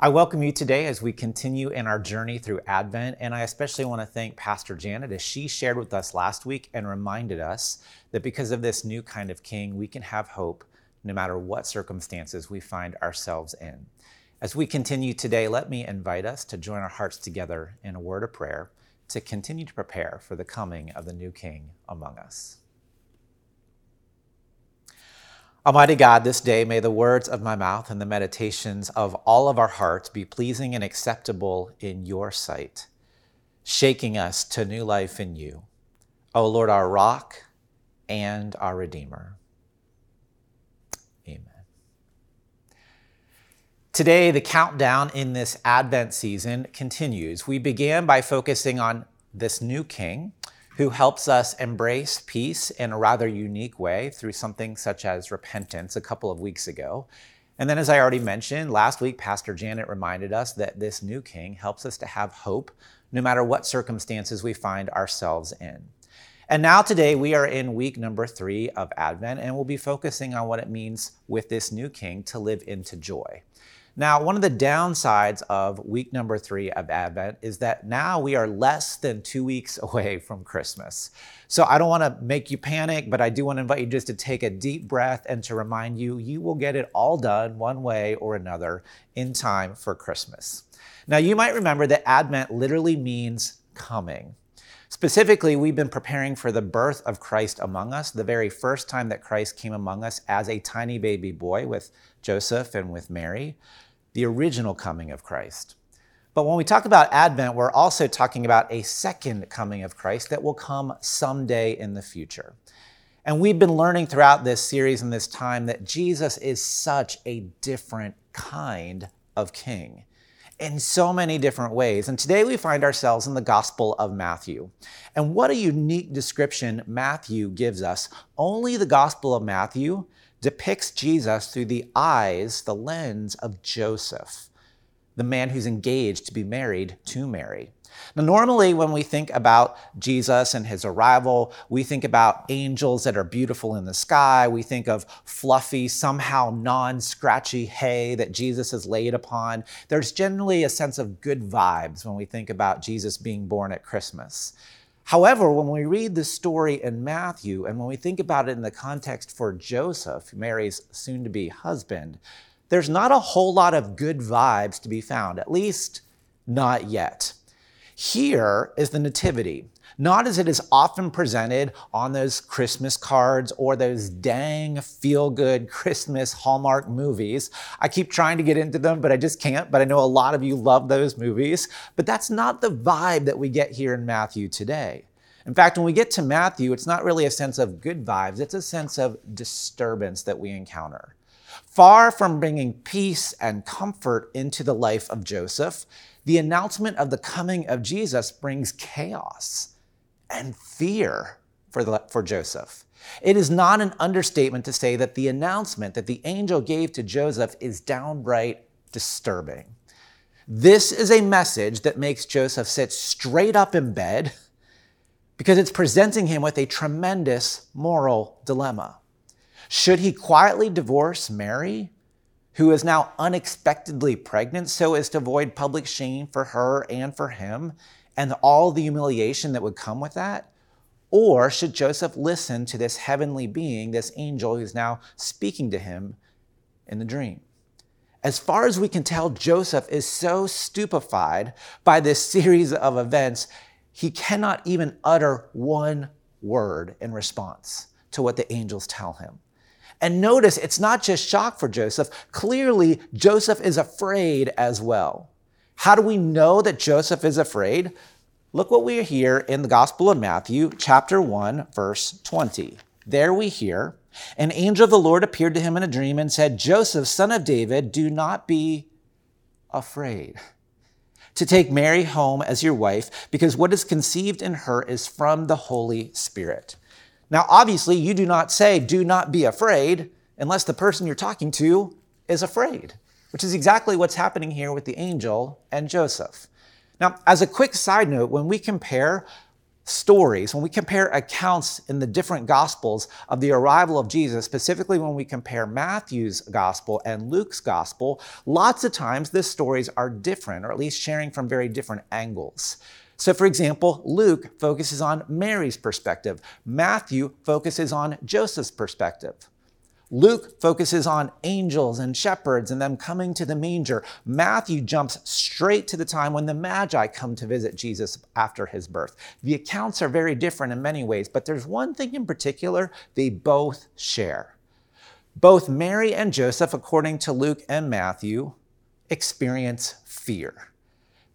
I welcome you today as we continue in our journey through Advent, and I especially want to thank Pastor Janet as she shared with us last week and reminded us that because of this new kind of king, we can have hope no matter what circumstances we find ourselves in. As we continue today, let me invite us to join our hearts together in a word of prayer to continue to prepare for the coming of the new king among us. Almighty God, this day may the words of my mouth and the meditations of all of our hearts be pleasing and acceptable in your sight, shaking us to new life in you. O Lord, our rock and our Redeemer. Amen. Today, the countdown in this Advent season continues. We began by focusing on this new king who helps us embrace peace in a rather unique way through something such as repentance a couple of weeks ago. And then, as I already mentioned, last week, Pastor Janet reminded us that this new king helps us to have hope no matter what circumstances we find ourselves in. And now, today, we are in week number three of Advent, and we'll be focusing on what it means with this new king to live into joy. Now, one of the downsides of week number three of Advent is that now we are less than two weeks away from Christmas. So I don't want to make you panic, but I do want to invite you just to take a deep breath and to remind you, you will get it all done one way or another in time for Christmas. Now, you might remember that Advent literally means coming. Specifically, we've been preparing for the birth of Christ among us, the very first time that Christ came among us as a tiny baby boy with Joseph and with Mary the original coming of Christ. But when we talk about Advent, we're also talking about a second coming of Christ that will come someday in the future. And we've been learning throughout this series and this time that Jesus is such a different kind of king in so many different ways. And today we find ourselves in the Gospel of Matthew. And what a unique description Matthew gives us. Only the Gospel of Matthew depicts Jesus through the eyes, the lens of Joseph, the man who's engaged to be married to Mary. Now, normally, when we think about Jesus and his arrival, we think about angels that are beautiful in the sky. We think of fluffy, somehow non scratchy hay that Jesus is laid upon. There's generally a sense of good vibes when we think about Jesus being born at Christmas. However, when we read the story in Matthew and when we think about it in the context for Joseph, Mary's soon to be husband, there's not a whole lot of good vibes to be found, at least not yet. Here is the Nativity, not as it is often presented on those Christmas cards or those dang feel good Christmas Hallmark movies. I keep trying to get into them, but I just can't. But I know a lot of you love those movies. But that's not the vibe that we get here in Matthew today. In fact, when we get to Matthew, it's not really a sense of good vibes, it's a sense of disturbance that we encounter. Far from bringing peace and comfort into the life of Joseph, the announcement of the coming of Jesus brings chaos and fear for, the, for Joseph. It is not an understatement to say that the announcement that the angel gave to Joseph is downright disturbing. This is a message that makes Joseph sit straight up in bed because it's presenting him with a tremendous moral dilemma. Should he quietly divorce Mary, who is now unexpectedly pregnant, so as to avoid public shame for her and for him and all the humiliation that would come with that? Or should Joseph listen to this heavenly being, this angel who's now speaking to him in the dream? As far as we can tell, Joseph is so stupefied by this series of events he cannot even utter one word in response to what the angels tell him. And notice it's not just shock for Joseph. Clearly, Joseph is afraid as well. How do we know that Joseph is afraid? Look what we hear in the Gospel of Matthew, chapter 1, verse 20. There we hear, an angel of the Lord appeared to him in a dream and said, Joseph, son of David, do not be afraid to take Mary home as your wife, because what is conceived in her is from the Holy Spirit. Now, obviously, you do not say, do not be afraid, unless the person you're talking to is afraid, which is exactly what's happening here with the angel and Joseph. Now, as a quick side note, when we compare stories, when we compare accounts in the different gospels of the arrival of Jesus, specifically when we compare Matthew's gospel and Luke's gospel, lots of times the stories are different, or at least sharing from very different angles. So, for example, Luke focuses on Mary's perspective, Matthew focuses on Joseph's perspective. Luke focuses on angels and shepherds and them coming to the manger. Matthew jumps straight to the time when the Magi come to visit Jesus after his birth. The accounts are very different in many ways, but there's one thing in particular they both share. Both Mary and Joseph, according to Luke and Matthew, experience fear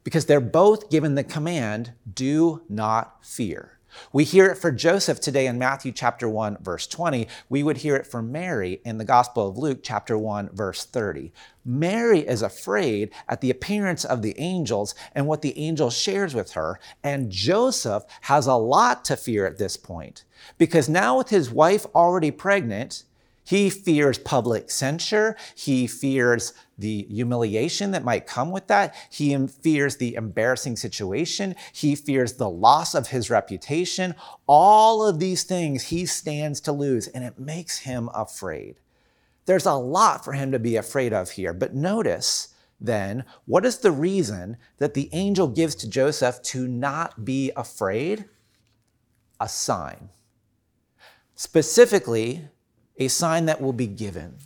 because they're both given the command do not fear. We hear it for Joseph today in Matthew chapter 1 verse 20. We would hear it for Mary in the Gospel of Luke chapter 1 verse 30. Mary is afraid at the appearance of the angels and what the angel shares with her, and Joseph has a lot to fear at this point because now with his wife already pregnant, he fears public censure. He fears the humiliation that might come with that. He fears the embarrassing situation. He fears the loss of his reputation. All of these things he stands to lose, and it makes him afraid. There's a lot for him to be afraid of here. But notice then, what is the reason that the angel gives to Joseph to not be afraid? A sign. Specifically, a sign that will be given.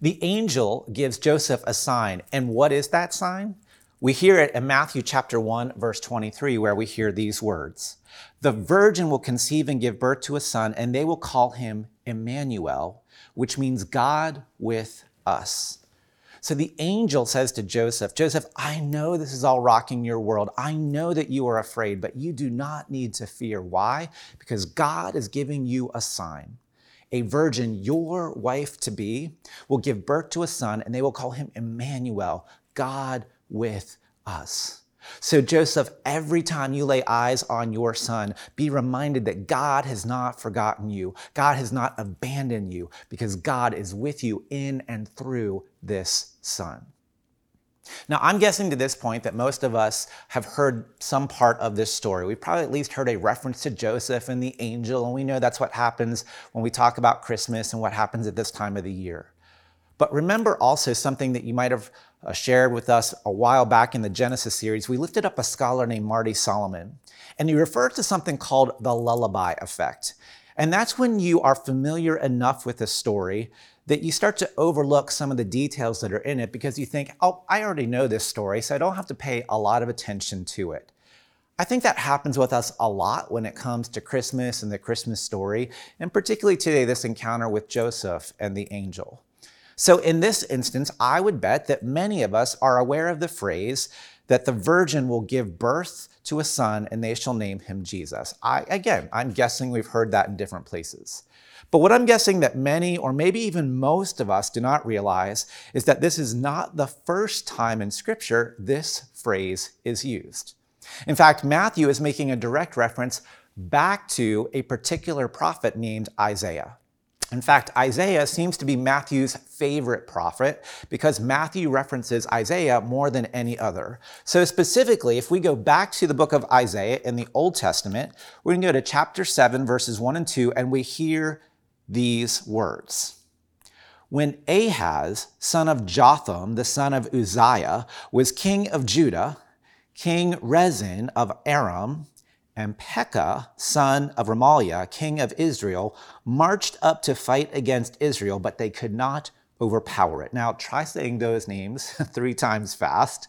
The angel gives Joseph a sign. And what is that sign? We hear it in Matthew chapter 1, verse 23, where we hear these words The virgin will conceive and give birth to a son, and they will call him Emmanuel, which means God with us. So the angel says to Joseph, Joseph, I know this is all rocking your world. I know that you are afraid, but you do not need to fear. Why? Because God is giving you a sign a virgin, your wife to be, will give birth to a son, and they will call him Emmanuel, God with us. So, Joseph, every time you lay eyes on your son, be reminded that God has not forgotten you. God has not abandoned you because God is with you in and through this son. Now, I'm guessing to this point that most of us have heard some part of this story. We've probably at least heard a reference to Joseph and the angel, and we know that's what happens when we talk about Christmas and what happens at this time of the year. But remember also something that you might have uh, shared with us a while back in the Genesis series. We lifted up a scholar named Marty Solomon, and he referred to something called the lullaby effect. And that's when you are familiar enough with a story that you start to overlook some of the details that are in it because you think, oh, I already know this story, so I don't have to pay a lot of attention to it. I think that happens with us a lot when it comes to Christmas and the Christmas story, and particularly today, this encounter with Joseph and the angel. So, in this instance, I would bet that many of us are aware of the phrase that the virgin will give birth to a son and they shall name him Jesus. I, again, I'm guessing we've heard that in different places. But what I'm guessing that many, or maybe even most of us, do not realize is that this is not the first time in Scripture this phrase is used. In fact, Matthew is making a direct reference back to a particular prophet named Isaiah. In fact, Isaiah seems to be Matthew's favorite prophet because Matthew references Isaiah more than any other. So, specifically, if we go back to the book of Isaiah in the Old Testament, we're going to go to chapter 7, verses 1 and 2, and we hear these words. When Ahaz, son of Jotham, the son of Uzziah, was king of Judah, King Rezin of Aram, and Pekah, son of Remaliah, king of Israel, marched up to fight against Israel, but they could not overpower it. Now, try saying those names three times fast.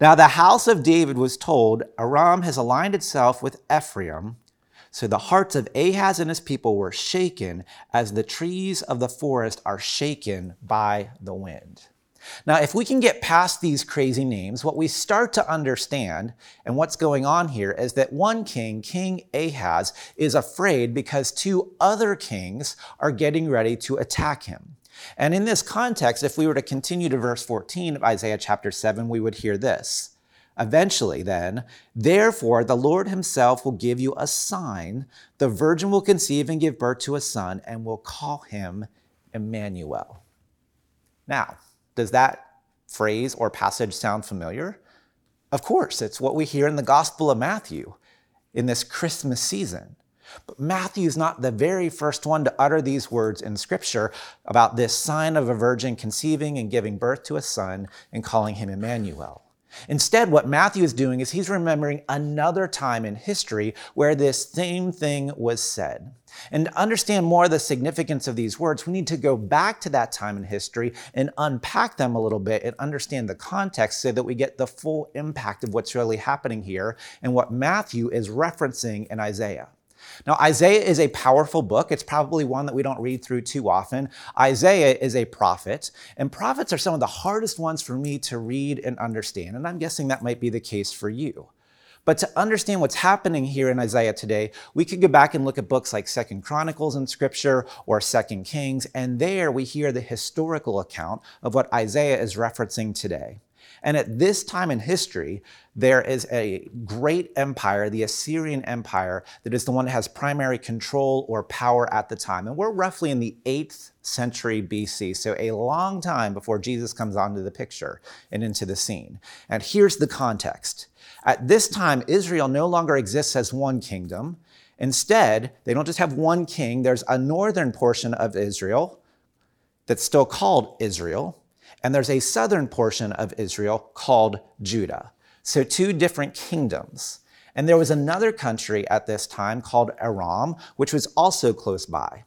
Now, the house of David was told, Aram has aligned itself with Ephraim, so the hearts of Ahaz and his people were shaken as the trees of the forest are shaken by the wind. Now, if we can get past these crazy names, what we start to understand and what's going on here is that one king, King Ahaz, is afraid because two other kings are getting ready to attack him. And in this context, if we were to continue to verse 14 of Isaiah chapter 7, we would hear this. Eventually, then, therefore, the Lord himself will give you a sign. The virgin will conceive and give birth to a son, and will call him Emmanuel. Now, does that phrase or passage sound familiar? Of course, it's what we hear in the Gospel of Matthew. in this Christmas season. But Matthew is not the very first one to utter these words in Scripture about this sign of a virgin conceiving and giving birth to a son and calling him Emmanuel. Instead, what Matthew is doing is he's remembering another time in history where this same thing was said. And to understand more the significance of these words, we need to go back to that time in history and unpack them a little bit and understand the context so that we get the full impact of what's really happening here and what Matthew is referencing in Isaiah. Now, Isaiah is a powerful book. It's probably one that we don't read through too often. Isaiah is a prophet, and prophets are some of the hardest ones for me to read and understand, and I'm guessing that might be the case for you. But to understand what's happening here in Isaiah today, we could go back and look at books like Second Chronicles in Scripture or Second Kings, and there we hear the historical account of what Isaiah is referencing today. And at this time in history, there is a great empire, the Assyrian Empire, that is the one that has primary control or power at the time. And we're roughly in the 8th century BC, so a long time before Jesus comes onto the picture and into the scene. And here's the context. At this time, Israel no longer exists as one kingdom. Instead, they don't just have one king, there's a northern portion of Israel that's still called Israel and there's a southern portion of Israel called Judah. So, two different kingdoms. And there was another country at this time called Aram, which was also close by.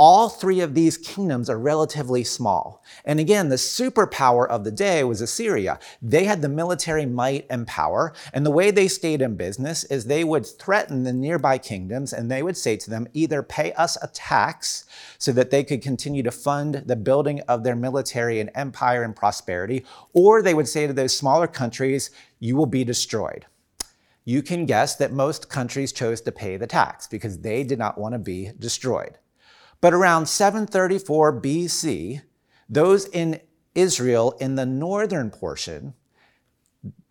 All three of these kingdoms are relatively small. And again, the superpower of the day was Assyria. They had the military might and power, and the way they stayed in business is they would threaten the nearby kingdoms and they would say to them, either pay us a tax so that they could continue to fund the building of their military and empire and prosperity, or they would say to those smaller countries, you will be destroyed you can guess that most countries chose to pay the tax because they did not want to be destroyed. But around 734 BC, those in Israel in the northern portion,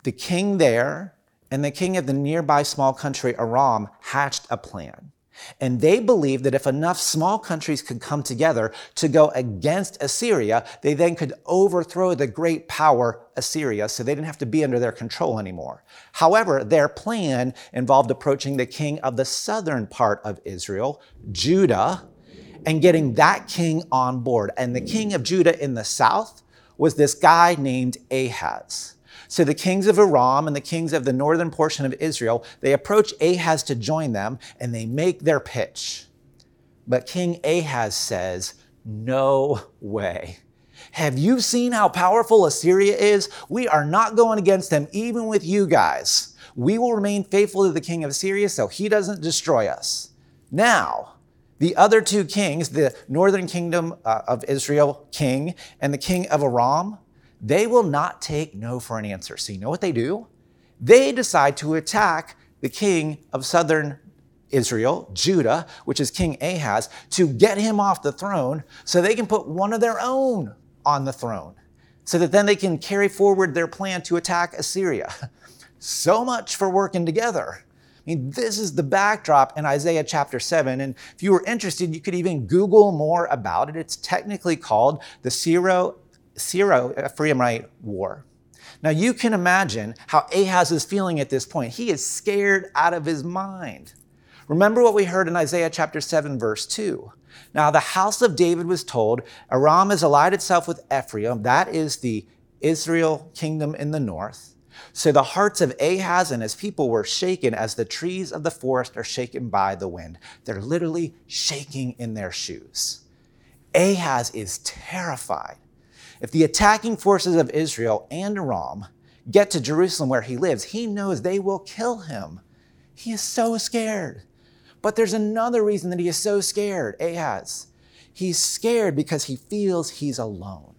the king there and the king of the nearby small country Aram hatched a plan. And they believed that if enough small countries could come together to go against Assyria, they then could overthrow the great power Assyria so they didn't have to be under their control anymore. However, their plan involved approaching the king of the southern part of Israel, Judah, and getting that king on board. And the king of Judah in the south was this guy named Ahaz. So the kings of Aram and the kings of the northern portion of Israel, they approach Ahaz to join them and they make their pitch. But King Ahaz says, No way. Have you seen how powerful Assyria is? We are not going against them, even with you guys. We will remain faithful to the king of Assyria so he doesn't destroy us. Now, the other two kings, the northern kingdom uh, of Israel king and the king of Aram, they will not take no for an answer. So, you know what they do? They decide to attack the king of southern Israel, Judah, which is King Ahaz, to get him off the throne so they can put one of their own on the throne, so that then they can carry forward their plan to attack Assyria. So much for working together mean, this is the backdrop in Isaiah chapter 7. And if you were interested, you could even Google more about it. It's technically called the Syro, Syro Ephraimite War. Now, you can imagine how Ahaz is feeling at this point. He is scared out of his mind. Remember what we heard in Isaiah chapter 7, verse 2. Now, the house of David was told, Aram has allied itself with Ephraim, that is the Israel kingdom in the north. So the hearts of Ahaz and his people were shaken as the trees of the forest are shaken by the wind. They're literally shaking in their shoes. Ahaz is terrified. If the attacking forces of Israel and Aram get to Jerusalem where he lives, he knows they will kill him. He is so scared. But there's another reason that he is so scared, Ahaz. He's scared because he feels he's alone.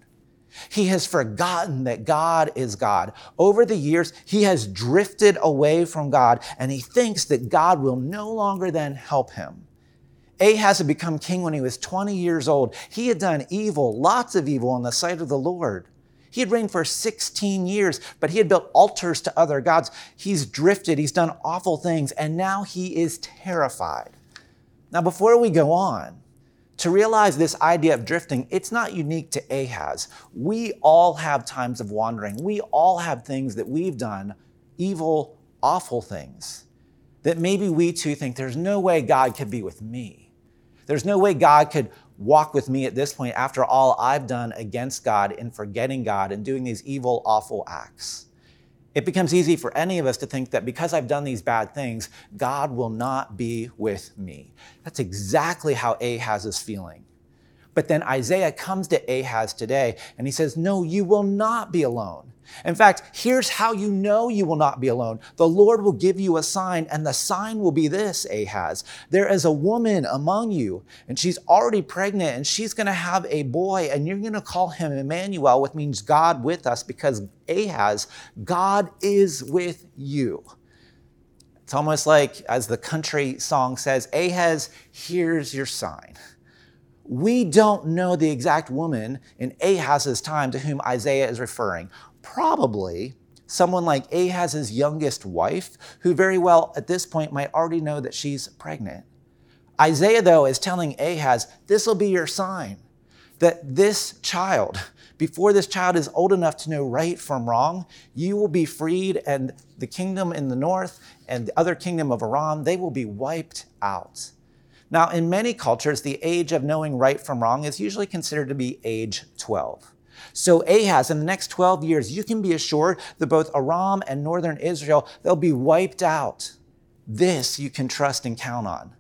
He has forgotten that God is God. Over the years, he has drifted away from God and he thinks that God will no longer then help him. Ahaz had become king when he was 20 years old. He had done evil, lots of evil in the sight of the Lord. He had reigned for 16 years, but he had built altars to other gods. He's drifted, he's done awful things, and now he is terrified. Now, before we go on, to realize this idea of drifting, it's not unique to Ahaz. We all have times of wandering. We all have things that we've done, evil, awful things. that maybe we too think there's no way God could be with me. There's no way God could walk with me at this point after all I've done against God in forgetting God and doing these evil, awful acts. It becomes easy for any of us to think that because I've done these bad things, God will not be with me. That's exactly how Ahaz is feeling. But then Isaiah comes to Ahaz today and he says, No, you will not be alone. In fact, here's how you know you will not be alone. The Lord will give you a sign, and the sign will be this, Ahaz. There is a woman among you, and she's already pregnant, and she's going to have a boy, and you're going to call him Emmanuel, which means God with us, because Ahaz, God is with you. It's almost like, as the country song says, Ahaz, here's your sign. We don't know the exact woman in Ahaz's time to whom Isaiah is referring probably someone like Ahaz's youngest wife, who very well at this point might already know that she's pregnant. Isaiah, though, is telling Ahaz, this will be your sign that this child, before this child is old enough to know right from wrong, you will be freed, and the kingdom in the north and the other kingdom of Aram, they will be wiped out. Now, in many cultures, the age of knowing right from wrong is usually considered to be age 12. So Ahaz, in the next 12 years, you can be assured that both Aram and northern Israel, they'll be wiped out. This you can trust and count on.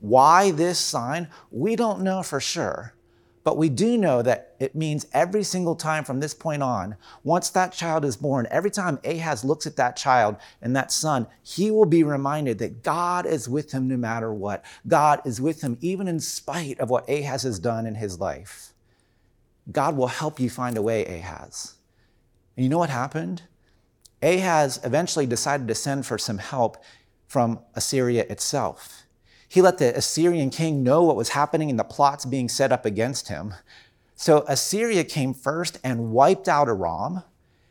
Why this sign? We don't know for sure. But we do know that it means every single time from this point on, once that child is born, every time Ahaz looks at that child and that son, he will be reminded that God is with him no matter what. God is with him even in spite of what Ahaz has done in his life. God will help you find a way, Ahaz. And you know what happened? Ahaz eventually decided to send for some help from Assyria itself. He let the Assyrian king know what was happening and the plots being set up against him. So Assyria came first and wiped out Aram,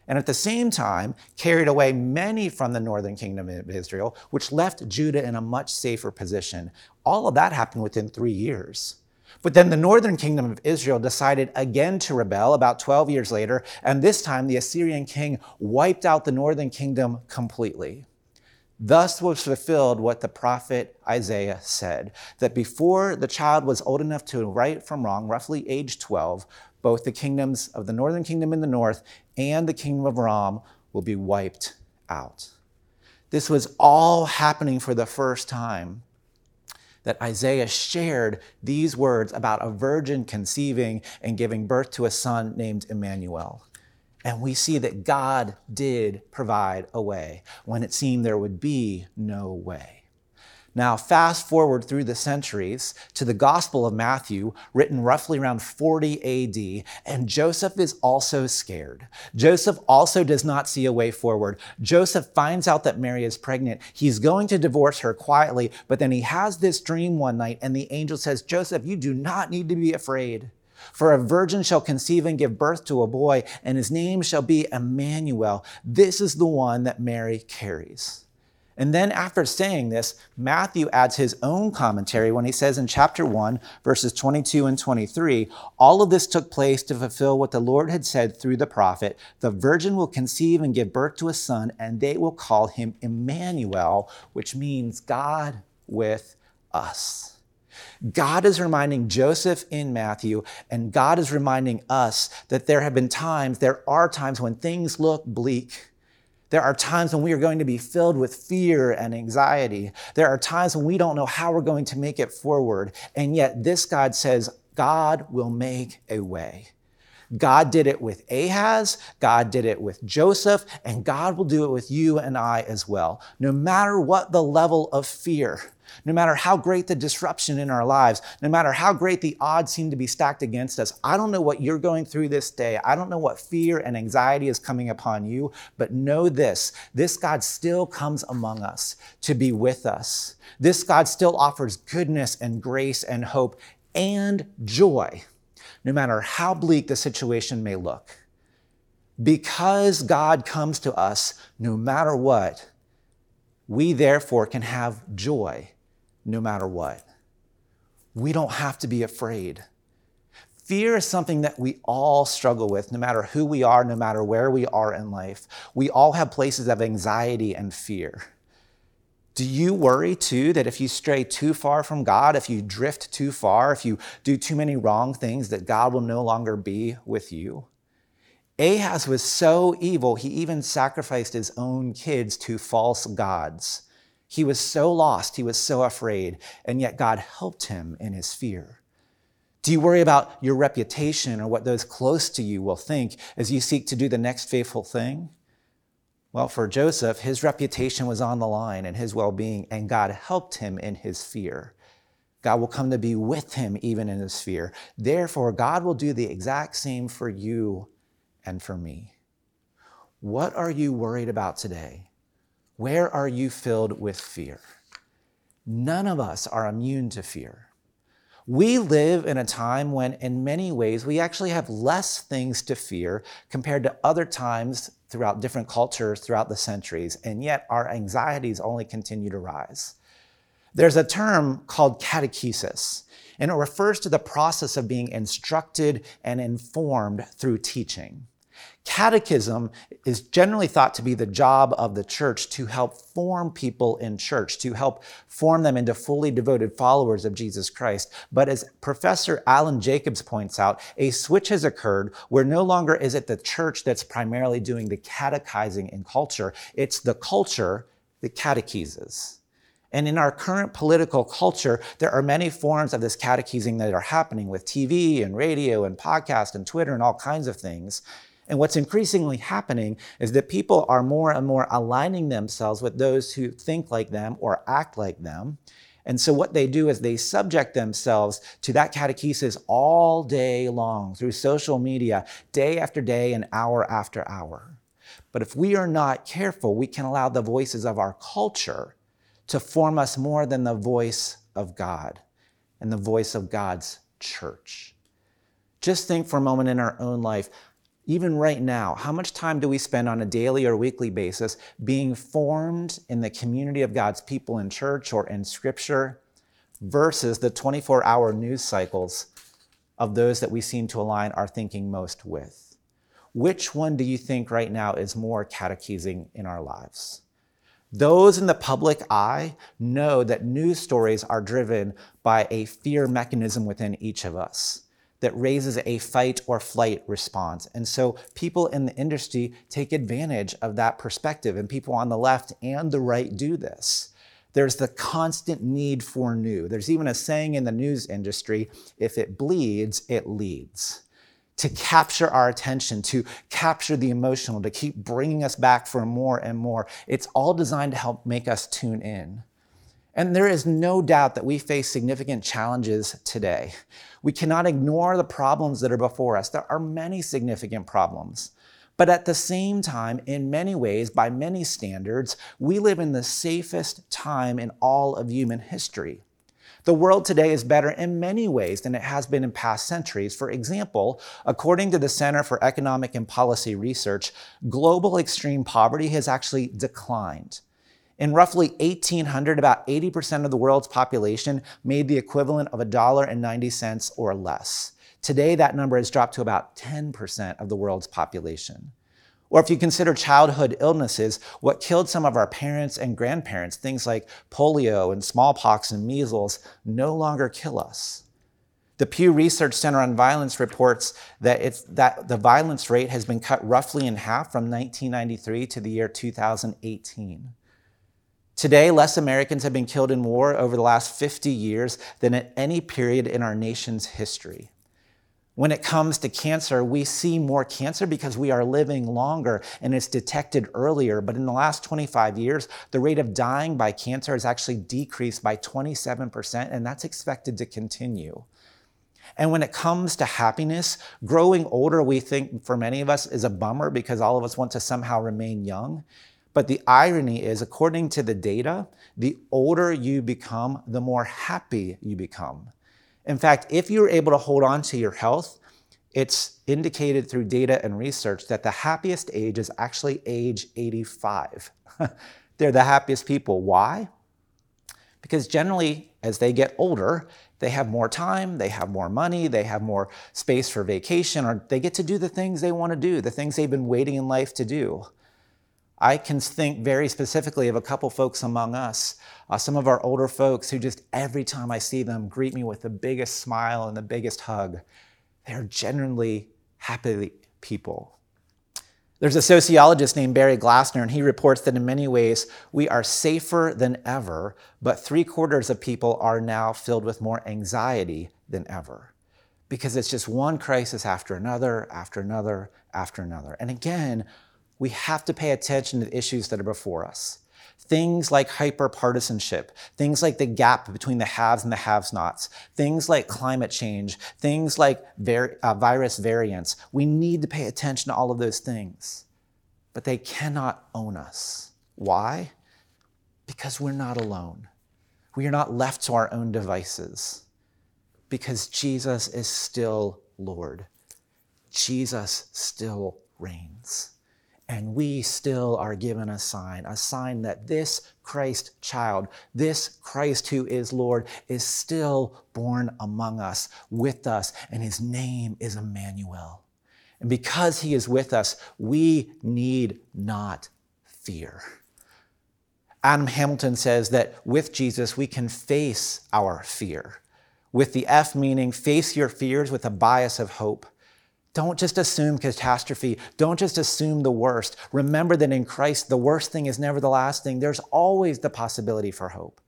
and at the same time carried away many from the northern kingdom of Israel, which left Judah in a much safer position. All of that happened within three years. But then the northern kingdom of Israel decided again to rebel about 12 years later, and this time the Assyrian king wiped out the northern kingdom completely. Thus was fulfilled what the prophet Isaiah said that before the child was old enough to right from wrong, roughly age 12, both the kingdoms of the northern kingdom in the north and the kingdom of Aram will be wiped out. This was all happening for the first time that Isaiah shared these words about a virgin conceiving and giving birth to a son named Emmanuel. And we see that God did provide a way when it seemed there would be no way. Now, fast forward through the centuries to the Gospel of Matthew, written roughly around 40 AD, and Joseph is also scared. Joseph also does not see a way forward. Joseph finds out that Mary is pregnant. He's going to divorce her quietly, but then he has this dream one night, and the angel says, Joseph, you do not need to be afraid. For a virgin shall conceive and give birth to a boy, and his name shall be Emmanuel. This is the one that Mary carries. And then after saying this, Matthew adds his own commentary when he says in chapter 1, verses 22 and 23, all of this took place to fulfill what the Lord had said through the prophet the virgin will conceive and give birth to a son, and they will call him Emmanuel, which means God with us. God is reminding Joseph in Matthew, and God is reminding us that there have been times, there are times when things look bleak there are times when we are going to be filled with fear and anxiety. There are times when we don't know how we're going to make it forward. And yet, this God says, God will make a way. God did it with Ahaz, God did it with Joseph, and God will do it with you and I as well. No matter what the level of fear, no matter how great the disruption in our lives, no matter how great the odds seem to be stacked against us, I don't know what you're going through this day. I don't know what fear and anxiety is coming upon you, but know this this God still comes among us to be with us. This God still offers goodness and grace and hope and joy, no matter how bleak the situation may look. Because God comes to us no matter what, we therefore can have joy no matter what. We don't have to be afraid. Fear is something that we all struggle with, no matter who we are, no matter where we are in life. We all have places of anxiety and fear. Do you worry too that if you stray too far from God, if you drift too far, if you do too many wrong things, that God will no longer be with you? Ahaz was so evil, he even sacrificed his own kids to false gods. He was so lost, he was so afraid, and yet God helped him in his fear. Do you worry about your reputation or what those close to you will think as you seek to do the next faithful thing? Well, for Joseph, his reputation was on the line and his well being, and God helped him in his fear. God will come to be with him even in his fear. Therefore, God will do the exact same for you and for me. What are you worried about today? Where are you filled with fear? None of us are immune to fear. We live in a time when, in many ways, we actually have less things to fear compared to other times throughout different cultures throughout the centuries, and yet our anxieties only continue to rise. There's a term called catechesis, and it refers to the process of being instructed and informed through teaching. Catechism is generally thought to be the job of the church to help form people in church, to help form them into fully devoted followers of Jesus Christ. But as Professor Alan Jacobs points out, a switch has occurred where no longer is it the church that's primarily doing the catechizing in culture, it's the culture that catechizes. And in our current political culture, there are many forms of this catechizing that are happening with TV and radio and podcast and Twitter and all kinds of things. And what's increasingly happening is that people are more and more aligning themselves with those who think like them or act like them. And so, what they do is they subject themselves to that catechesis all day long through social media, day after day and hour after hour. But if we are not careful, we can allow the voices of our culture to form us more than the voice of God and the voice of God's church. Just think for a moment in our own life even right now, how much time do we spend on a daily or weekly basis being formed in the community of God's people in church or in scripture versus the 24 hour news cycles of those that we seem to align our thinking most with? Which one do you think right now is more catechizing in our lives? Those in the public eye know that news stories are driven by a fear mechanism within each of us that raises a fight or flight response. And so people in the industry take advantage of that perspective, and people on the left and the right do this. There's the constant need for new. There's even a saying in the news industry if it bleeds, it leads. To capture our attention, to capture the emotional, to keep bringing us back for more and more. It's all designed to help make us tune in. And there is no doubt that we face significant challenges today. We cannot ignore the problems that are before us. There are many significant problems. But at the same time, in many ways, by many standards, we live in the safest time in all of human history. The world today is better in many ways than it has been in past centuries. For example, according to the Center for Economic and Policy Research, global extreme poverty has actually declined. In roughly 1800, about 80% of the world's population made the equivalent of $1.90 or less. Today, that number has dropped to about 10% of the world's population. Or if you consider childhood illnesses, what killed some of our parents and grandparents, things like polio and smallpox and measles, no longer kill us. The Pew Research Center on Violence reports that, that the violence rate has been cut roughly in half from 1993 to the year 2018. Today, less Americans have been killed in war over the last 50 years than at any period in our nation's history. When it comes to cancer, we see more cancer because we are living longer and it's detected earlier. But in the last 25 years, the rate of dying by cancer has actually decreased by 27%, and that's expected to continue. And when it comes to happiness, growing older, we think for many of us is a bummer because all of us want to somehow remain young. But the irony is, according to the data, the older you become, the more happy you become. In fact, if you're able to hold on to your health, it's indicated through data and research that the happiest age is actually age 85. They're the happiest people. Why? Because generally, as they get older, they have more time, they have more money, they have more space for vacation, or they get to do the things they want to do, the things they've been waiting in life to do. I can think very specifically of a couple folks among us, uh, some of our older folks who just every time I see them greet me with the biggest smile and the biggest hug. They're genuinely happy people. There's a sociologist named Barry Glassner, and he reports that in many ways we are safer than ever, but three quarters of people are now filled with more anxiety than ever because it's just one crisis after another, after another, after another. And again, we have to pay attention to the issues that are before us. Things like hyperpartisanship, things like the gap between the haves and the have nots, things like climate change, things like ver- uh, virus variants. We need to pay attention to all of those things, but they cannot own us. Why? Because we're not alone. We are not left to our own devices because Jesus is still Lord. Jesus still reigns. And we still are given a sign, a sign that this Christ child, this Christ who is Lord, is still born among us, with us, and his name is Emmanuel. And because he is with us, we need not fear. Adam Hamilton says that with Jesus, we can face our fear. With the F meaning, face your fears with a bias of hope. Don't just assume catastrophe. Don't just assume the worst. Remember that in Christ, the worst thing is never the last thing. There's always the possibility for hope.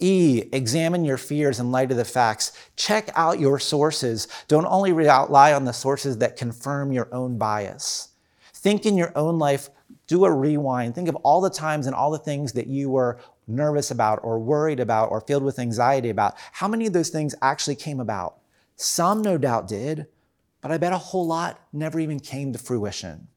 E, examine your fears in light of the facts. Check out your sources. Don't only rely on the sources that confirm your own bias. Think in your own life, do a rewind. Think of all the times and all the things that you were nervous about or worried about or filled with anxiety about. How many of those things actually came about? Some no doubt did, but I bet a whole lot never even came to fruition.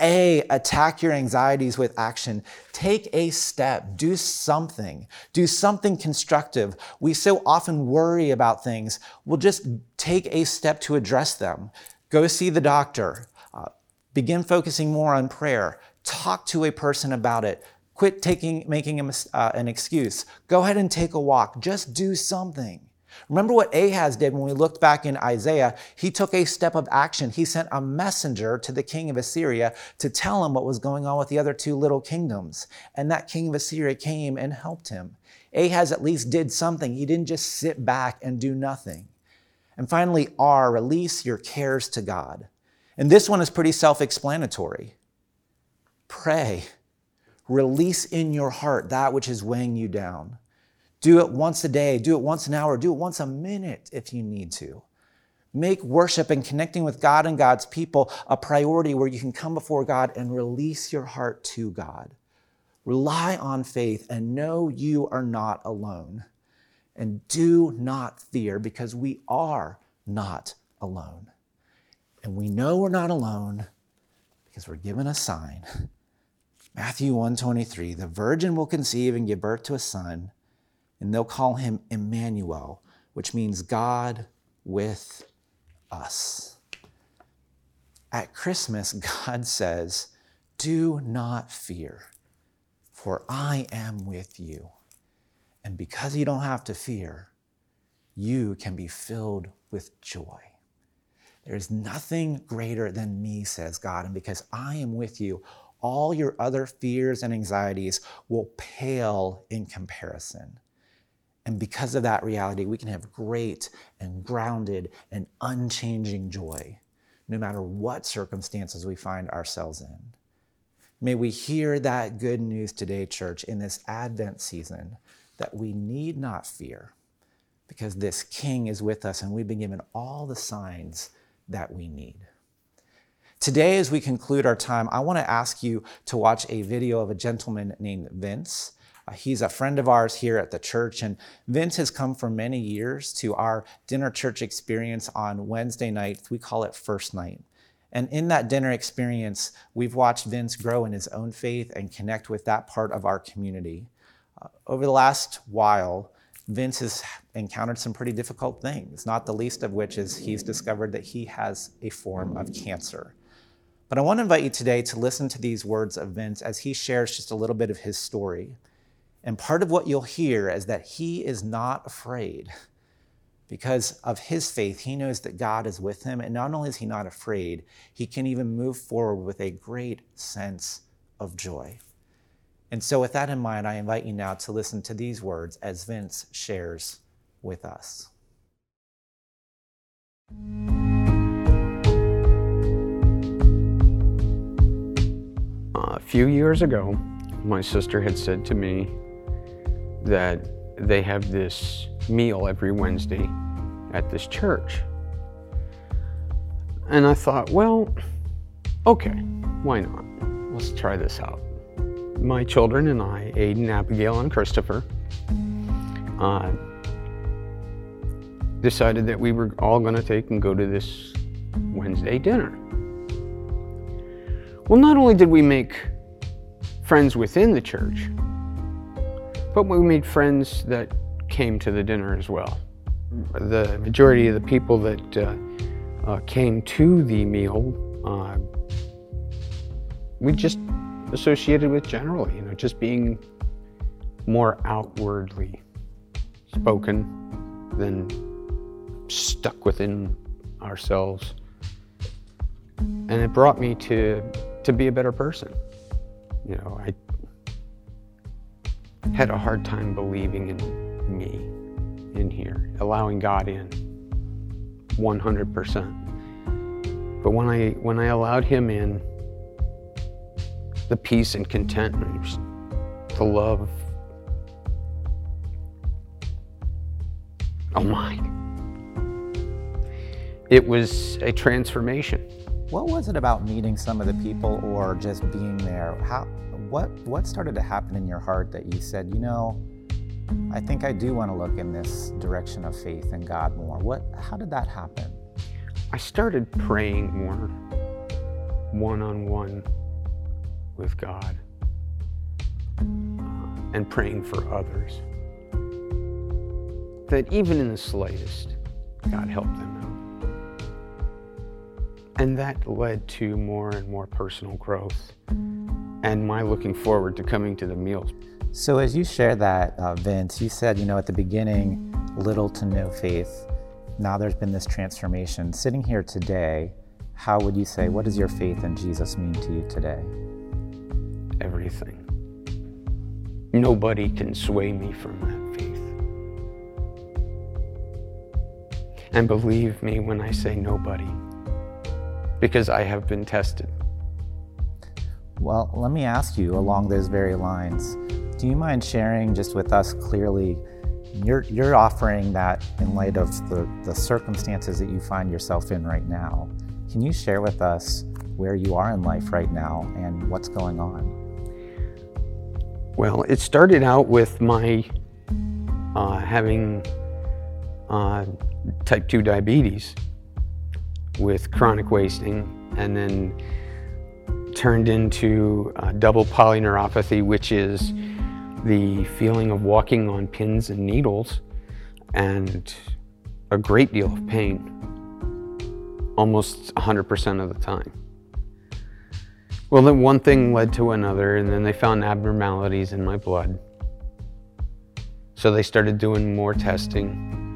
A, attack your anxieties with action. Take a step. Do something. Do something constructive. We so often worry about things. We'll just take a step to address them. Go see the doctor. Uh, begin focusing more on prayer. Talk to a person about it. Quit taking, making a, uh, an excuse. Go ahead and take a walk. Just do something. Remember what Ahaz did when we looked back in Isaiah? He took a step of action. He sent a messenger to the king of Assyria to tell him what was going on with the other two little kingdoms. And that king of Assyria came and helped him. Ahaz at least did something. He didn't just sit back and do nothing. And finally, R, release your cares to God. And this one is pretty self explanatory. Pray. Release in your heart that which is weighing you down. Do it once a day, do it once an hour, do it once a minute if you need to. Make worship and connecting with God and God's people a priority where you can come before God and release your heart to God. Rely on faith and know you are not alone. And do not fear because we are not alone. And we know we're not alone because we're given a sign. Matthew 123, the virgin will conceive and give birth to a son and they'll call him Emmanuel, which means God with us. At Christmas, God says, Do not fear, for I am with you. And because you don't have to fear, you can be filled with joy. There's nothing greater than me, says God. And because I am with you, all your other fears and anxieties will pale in comparison. And because of that reality, we can have great and grounded and unchanging joy, no matter what circumstances we find ourselves in. May we hear that good news today, church, in this Advent season, that we need not fear because this King is with us and we've been given all the signs that we need. Today, as we conclude our time, I want to ask you to watch a video of a gentleman named Vince. Uh, he's a friend of ours here at the church, and Vince has come for many years to our dinner church experience on Wednesday nights. We call it First Night. And in that dinner experience, we've watched Vince grow in his own faith and connect with that part of our community. Uh, over the last while, Vince has encountered some pretty difficult things, not the least of which is he's discovered that he has a form of cancer. But I want to invite you today to listen to these words of Vince as he shares just a little bit of his story. And part of what you'll hear is that he is not afraid. Because of his faith, he knows that God is with him. And not only is he not afraid, he can even move forward with a great sense of joy. And so, with that in mind, I invite you now to listen to these words as Vince shares with us. A few years ago, my sister had said to me that they have this meal every Wednesday at this church. And I thought, well, okay, why not? Let's try this out. My children and I, Aiden, Abigail, and Christopher, uh, decided that we were all going to take and go to this Wednesday dinner. Well, not only did we make friends within the church, but we made friends that came to the dinner as well. The majority of the people that uh, uh, came to the meal, uh, we just associated with generally, you know, just being more outwardly spoken than stuck within ourselves. And it brought me to, to be a better person. You know, I had a hard time believing in me in here, allowing God in 100%. But when I, when I allowed Him in, the peace and contentment, the love, oh my, it was a transformation. What was it about meeting some of the people or just being there? How, what, what started to happen in your heart that you said, you know, I think I do want to look in this direction of faith in God more? What, how did that happen? I started praying more one on one with God uh, and praying for others. That even in the slightest, God helped them. And that led to more and more personal growth and my looking forward to coming to the meals. So, as you share that, uh, Vince, you said, you know, at the beginning, little to no faith. Now there's been this transformation. Sitting here today, how would you say, what does your faith in Jesus mean to you today? Everything. Nobody can sway me from that faith. And believe me when I say nobody because I have been tested. Well, let me ask you along those very lines do you mind sharing just with us clearly? You're, you're offering that in light of the, the circumstances that you find yourself in right now. Can you share with us where you are in life right now and what's going on? Well, it started out with my uh, having uh, type 2 diabetes with chronic wasting, and then turned into uh, double polyneuropathy, which is the feeling of walking on pins and needles and a great deal of pain, almost 100% of the time. Well, then one thing led to another, and then they found abnormalities in my blood. So they started doing more testing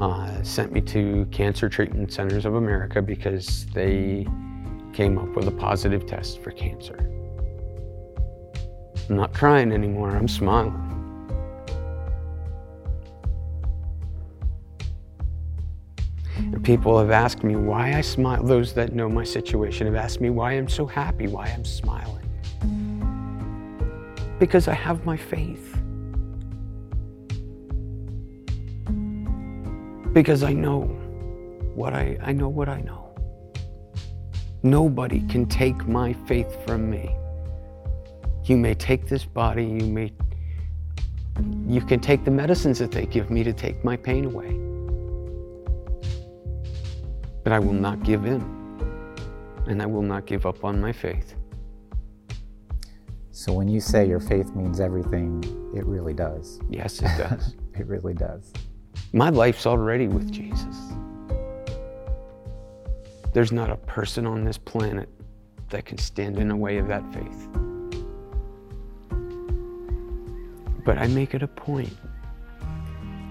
uh, sent me to Cancer Treatment Centers of America because they came up with a positive test for cancer. I'm not crying anymore, I'm smiling. And people have asked me why I smile. Those that know my situation have asked me why I'm so happy, why I'm smiling. Because I have my faith. Because I know what I, I know what I know. Nobody can take my faith from me. You may take this body, you may you can take the medicines that they give me to take my pain away. But I will not give in. And I will not give up on my faith. So when you say your faith means everything, it really does. Yes, it does. it really does. My life's already with Jesus. There's not a person on this planet that can stand in the way of that faith. But I make it a point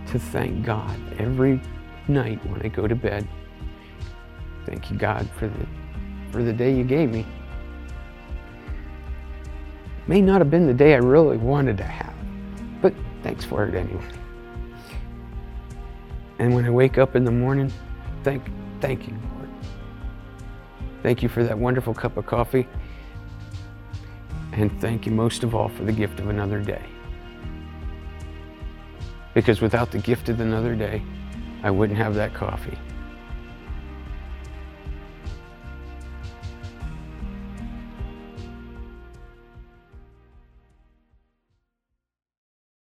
to thank God every night when I go to bed. Thank you, God, for the, for the day you gave me. may not have been the day I really wanted to have, but thanks for it anyway. And when I wake up in the morning, thank, thank you, Lord. Thank you for that wonderful cup of coffee. And thank you most of all for the gift of another day. Because without the gift of another day, I wouldn't have that coffee.